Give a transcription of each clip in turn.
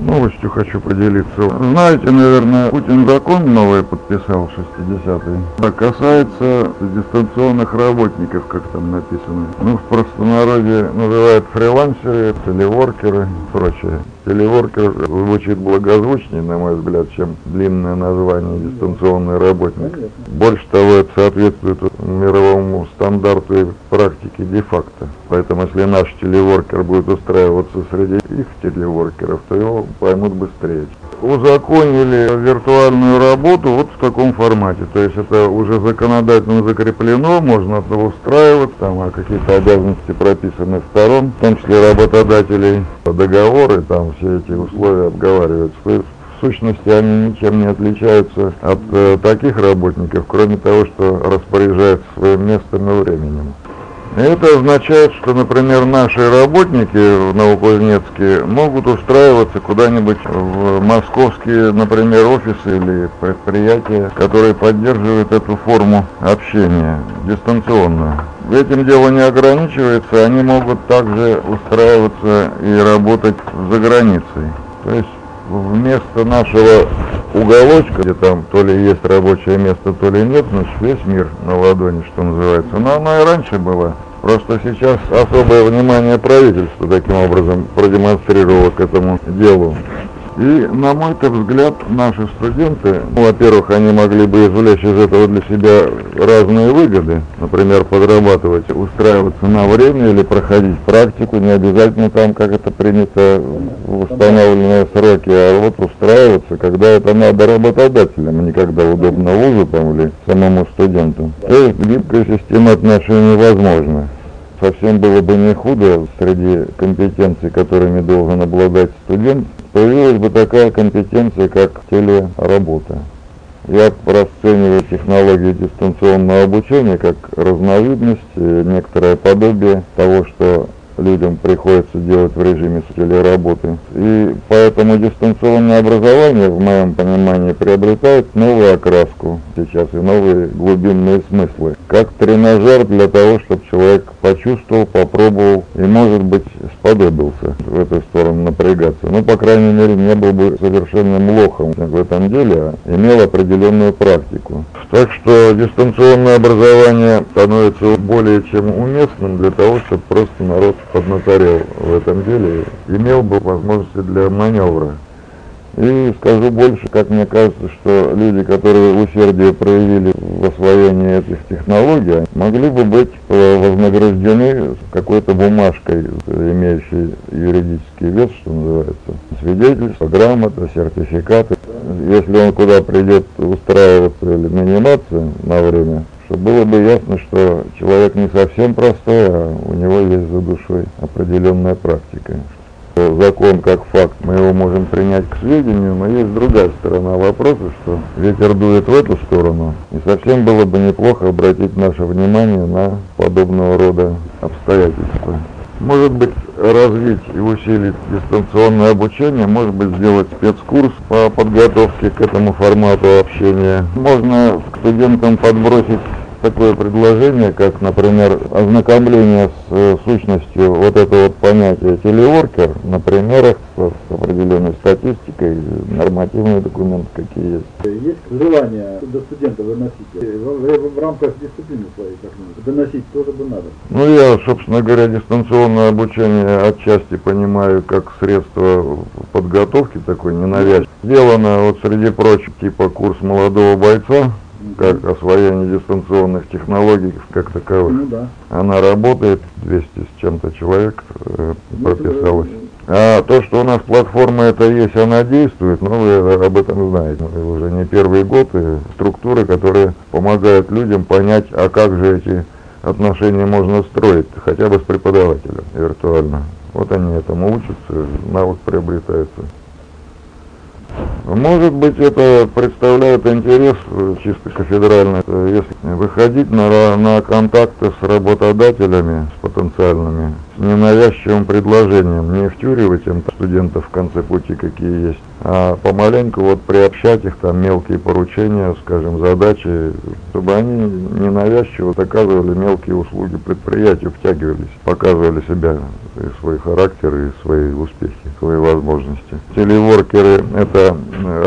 Новостью хочу поделиться. Знаете, наверное, Путин закон новый подписал 60-й. Да, касается дистанционных работников, как там написано. Ну, в простонародье называют фрилансеры, телеворкеры и прочее. Телеворкер звучит благозвучнее, на мой взгляд, чем длинное название дистанционный работник. Больше того, это соответствует мировому стандарту и практике де-факто. Поэтому, если наш телеворкер будет устраиваться среди их телеворкеров, то его поймут быстрее. Узаконили виртуальную работу вот в таком формате. То есть это уже законодательно закреплено, можно устраивать, там а какие-то обязанности прописаны сторон, в том числе работодателей, договоры, там все эти условия обговариваются. В сущности, они ничем не отличаются от э, таких работников, кроме того, что распоряжаются своим местом и временем. Это означает, что, например, наши работники в Новокузнецке могут устраиваться куда-нибудь в московские, например, офисы или предприятия, которые поддерживают эту форму общения дистанционную. Этим дело не ограничивается, они могут также устраиваться и работать за границей. То есть вместо нашего уголочка, где там то ли есть рабочее место, то ли нет, значит весь мир на ладони, что называется. Но оно и раньше было. Просто сейчас особое внимание правительства таким образом продемонстрировало к этому делу. И, на мой взгляд, наши студенты, ну, во-первых, они могли бы извлечь из этого для себя разные выгоды, например, подрабатывать, устраиваться на время или проходить практику, не обязательно там, как это принято в установленные сроки, а вот устраиваться, когда это надо работодателям, а не когда удобно вузу там или самому студенту. То есть гибкая система отношений возможна совсем было бы не худо среди компетенций, которыми должен обладать студент, появилась бы такая компетенция, как телеработа. Я расцениваю технологии дистанционного обучения как разновидность, некоторое подобие того, что людям приходится делать в режиме телеработы. И поэтому дистанционное образование, в моем понимании, приобретает новую окраску сейчас и новые глубинные смыслы. Как тренажер для того, чтобы человек почувствовал, попробовал и, может быть, сподобился в эту сторону напрягаться. Ну, по крайней мере, не был бы совершенным лохом в этом деле, а имел определенную практику. Так что дистанционное образование становится более чем уместным для того, чтобы просто народ поднаторел в этом деле, имел бы возможности для маневра. И скажу больше, как мне кажется, что люди, которые усердие проявили в освоении этих технологий, могли бы быть вознаграждены какой-то бумажкой, имеющей юридический вес, что называется. Свидетельство, грамота, сертификаты. Если он куда придет устраиваться или наниматься на время, чтобы было бы ясно, что человек не совсем простой, а у него есть за душой определенная практика. Закон как факт мы его можем принять к сведению, но есть другая сторона вопроса, что ветер дует в эту сторону, и совсем было бы неплохо обратить наше внимание на подобного рода обстоятельства. Может быть, развить и усилить дистанционное обучение, может быть, сделать спецкурс по подготовке к этому формату общения. Можно студентам подбросить такое предложение, как, например, ознакомление с э, сущностью вот этого вот понятия телеворкер на примерах с, с определенной статистикой, нормативные документы какие есть. Есть желание до студента выносить в, в, в рамках дисциплины своей как-нибудь, доносить тоже бы надо. Ну, я, собственно говоря, дистанционное обучение отчасти понимаю как средство подготовки такой ненавязчивой. Сделано вот среди прочих типа курс молодого бойца, как освоение дистанционных технологий как таковых. Ну, да. Она работает, 200 с чем-то человек э, прописалось. А то, что у нас платформа это есть, она действует, ну вы об этом знаете. Уже не первый год, и структуры, которые помогают людям понять, а как же эти отношения можно строить, хотя бы с преподавателем виртуально. Вот они этому учатся, навык приобретается. Может быть, это представляет интерес э, чисто кафедральный, если выходить на, на контакты с работодателями, с потенциальными, ненавязчивым предложением, не втюривать им студентов в конце пути, какие есть, а помаленьку вот приобщать их, там мелкие поручения, скажем, задачи, чтобы они ненавязчиво доказывали мелкие услуги предприятию, втягивались, показывали себя, и свой характер, и свои успехи, свои возможности. Телеворкеры – это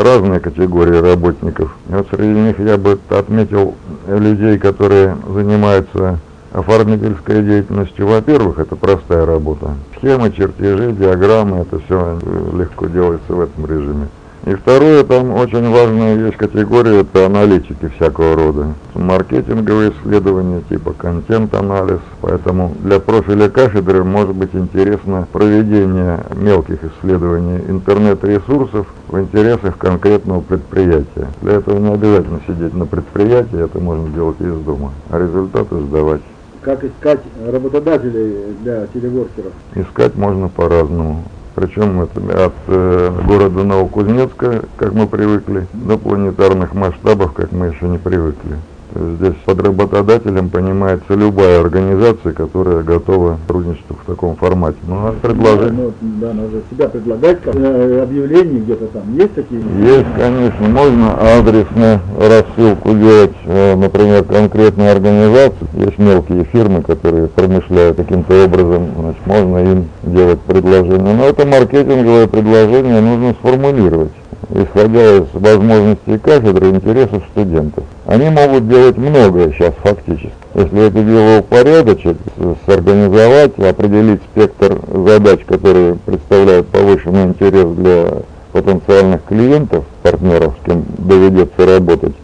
разные категории работников. Вот среди них я бы отметил людей, которые занимаются оформительской деятельностью, во-первых, это простая работа. Схемы, чертежи, диаграммы, это все легко делается в этом режиме. И второе, там очень важная есть категория, это аналитики всякого рода. Маркетинговые исследования, типа контент-анализ. Поэтому для профиля кафедры может быть интересно проведение мелких исследований интернет-ресурсов в интересах конкретного предприятия. Для этого не обязательно сидеть на предприятии, это можно делать из дома, а результаты сдавать. Как искать работодателей для телеворкеров? Искать можно по-разному. Причем это от э, города Новокузнецка, как мы привыкли, до планетарных масштабов, как мы еще не привыкли. Здесь под работодателем понимается любая организация, которая готова сотрудничать в таком формате. Ну, надо предложить. Ну, да, надо себя предлагать, как э, объявления где-то там. Есть такие? Есть, конечно. Можно адресно рассылку делать, э, например, конкретной организации. Есть мелкие фирмы, которые промышляют таким-то образом. Значит, можно им делать предложение. Но это маркетинговое предложение нужно сформулировать исходя из возможностей кафедры интересов студентов. Они могут делать многое сейчас фактически. Если это дело упорядочить, сорганизовать, определить спектр задач, которые представляют повышенный интерес для потенциальных клиентов, партнеров, с кем доведется работать,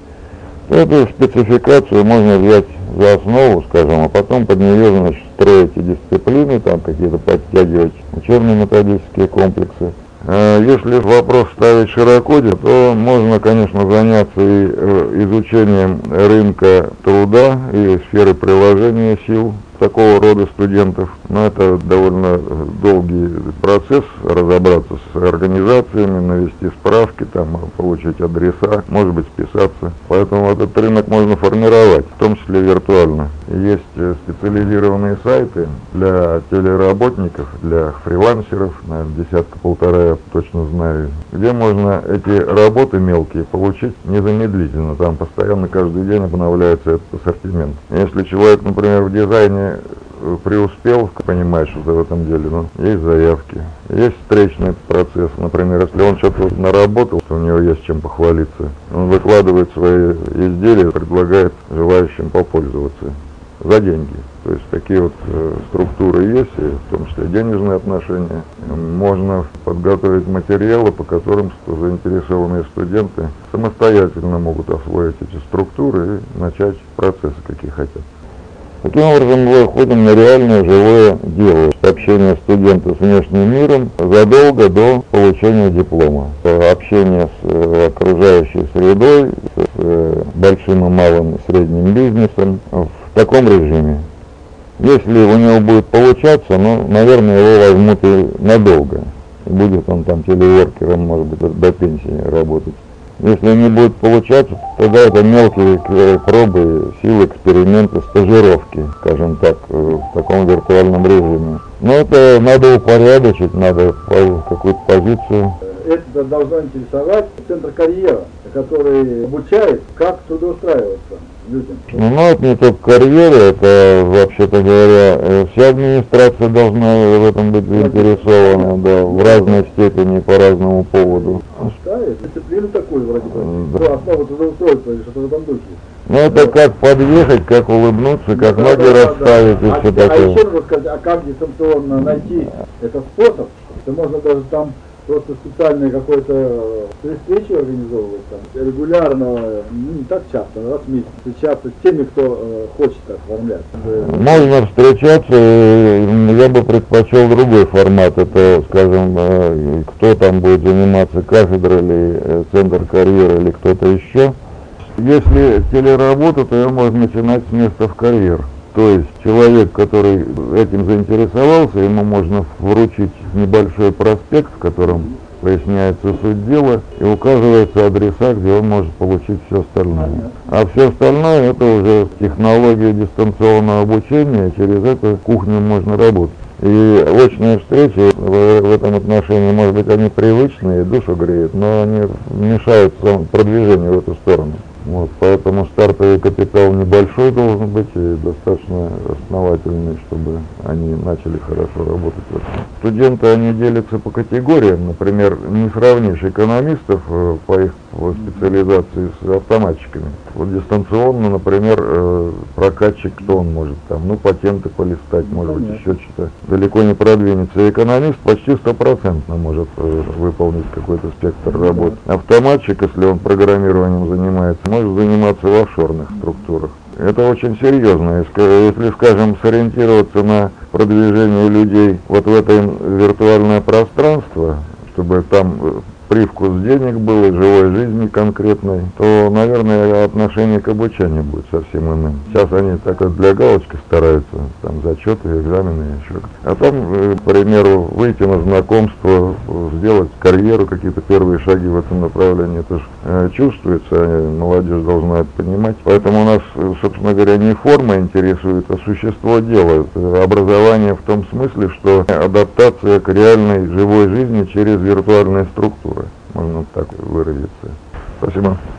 то эту спецификацию можно взять за основу, скажем, а потом под нее, значит, строить и дисциплины, там какие-то подтягивать учебно методические комплексы. Э, если вопрос ставить широко, то можно, конечно, заняться и э, изучением рынка труда и сферы приложения сил такого рода студентов. Но это довольно долгий процесс, разобраться с организациями, навести справки, там, получить адреса, может быть списаться. Поэтому этот рынок можно формировать, в том числе виртуально. Есть э, специализированные сайты для телеработников, для фрилансеров, наверное, десятка-полтора я точно знаю, где можно эти работы мелкие получить незамедлительно. Там постоянно каждый день обновляется этот ассортимент. Если человек, например, в дизайне Э, преуспел, понимаешь, что в этом деле, ну, есть заявки, есть встречный процесс, например, если он что-то наработал, то у него есть чем похвалиться, он выкладывает свои изделия, предлагает желающим попользоваться за деньги. То есть такие вот э, структуры есть, и в том числе денежные отношения. Можно подготовить материалы, по которым заинтересованные студенты самостоятельно могут освоить эти структуры и начать процессы, какие хотят. Таким образом, мы выходим на реальное живое дело, общение студента с внешним миром задолго до получения диплома. Общение с э, окружающей средой, с э, большим и малым средним бизнесом в таком режиме. Если у него будет получаться, ну, наверное, его возьмут и надолго. Будет он там телеворкером, может быть, до пенсии работать. Если не будет получаться, тогда это мелкие пробы, силы, эксперименты, стажировки, скажем так, э, в таком виртуальном режиме. Но это надо упорядочить, надо какую-то позицию. Это должно интересовать центр карьера, который обучает, как трудоустраиваться людям. Ну, это не только карьера, это, вообще-то говоря, э, вся администрация должна в этом быть заинтересована, да, в разной степени, по разному поводу. Да, дисциплину такую вроде бы, да. основу трудоустройства или что-то этом духе. Ну это как подъехать, как улыбнуться, как да, ноги да, расставить да. и а, все а такое. А еще нужно сказать, а как дистанционно найти этот способ, что можно даже там просто специальные какой-то э, встречи организовывать там, регулярно, ну, не так часто, раз в месяц, встречаться с теми, кто э, хочет оформлять. Можно встречаться, я бы предпочел другой формат, это, скажем, э, кто там будет заниматься, кафедра или э, центр карьеры или кто-то еще. Если телеработа, то ее можно начинать с места в карьер. То есть человек, который этим заинтересовался, ему можно вручить небольшой проспект, в котором поясняется суть дела и указывается адреса, где он может получить все остальное. А все остальное это уже технология дистанционного обучения, через эту кухню можно работать. И очные встречи в, в этом отношении, может быть, они привычные, душу греют, но они мешают продвижению в эту сторону. Вот, поэтому стартовый капитал небольшой должен быть и достаточно основательный, чтобы они начали хорошо работать. Студенты, они делятся по категориям. Например, не сравнишь экономистов э, по их специализации с автоматчиками. Вот дистанционно, например, э, прокатчик, кто он может там, ну, патенты полистать, ну, может быть, еще что-то. Далеко не продвинется. Экономист почти стопроцентно может э, выполнить какой-то спектр ну работ. Автоматчик, если он программированием занимается, может заниматься в офшорных структурах. Это очень серьезно. Если, скажем, сориентироваться на продвижение людей вот в это виртуальное пространство, чтобы там э, привкус денег был и живой жизни конкретной, то, наверное, отношение к обучению будет совсем иным. Сейчас они так вот для галочки стараются, там зачеты, экзамены, еще. А там, э, к примеру, выйти на знакомство, сделать карьеру, какие-то первые шаги в этом направлении, это же э, чувствуется, э, молодежь должна это понимать. Поэтому у нас, собственно говоря, не форма интересует, а существо дела. Образование в том смысле, что адаптация к реальной живой жизни через виртуальные структуры можно так выразиться. Спасибо.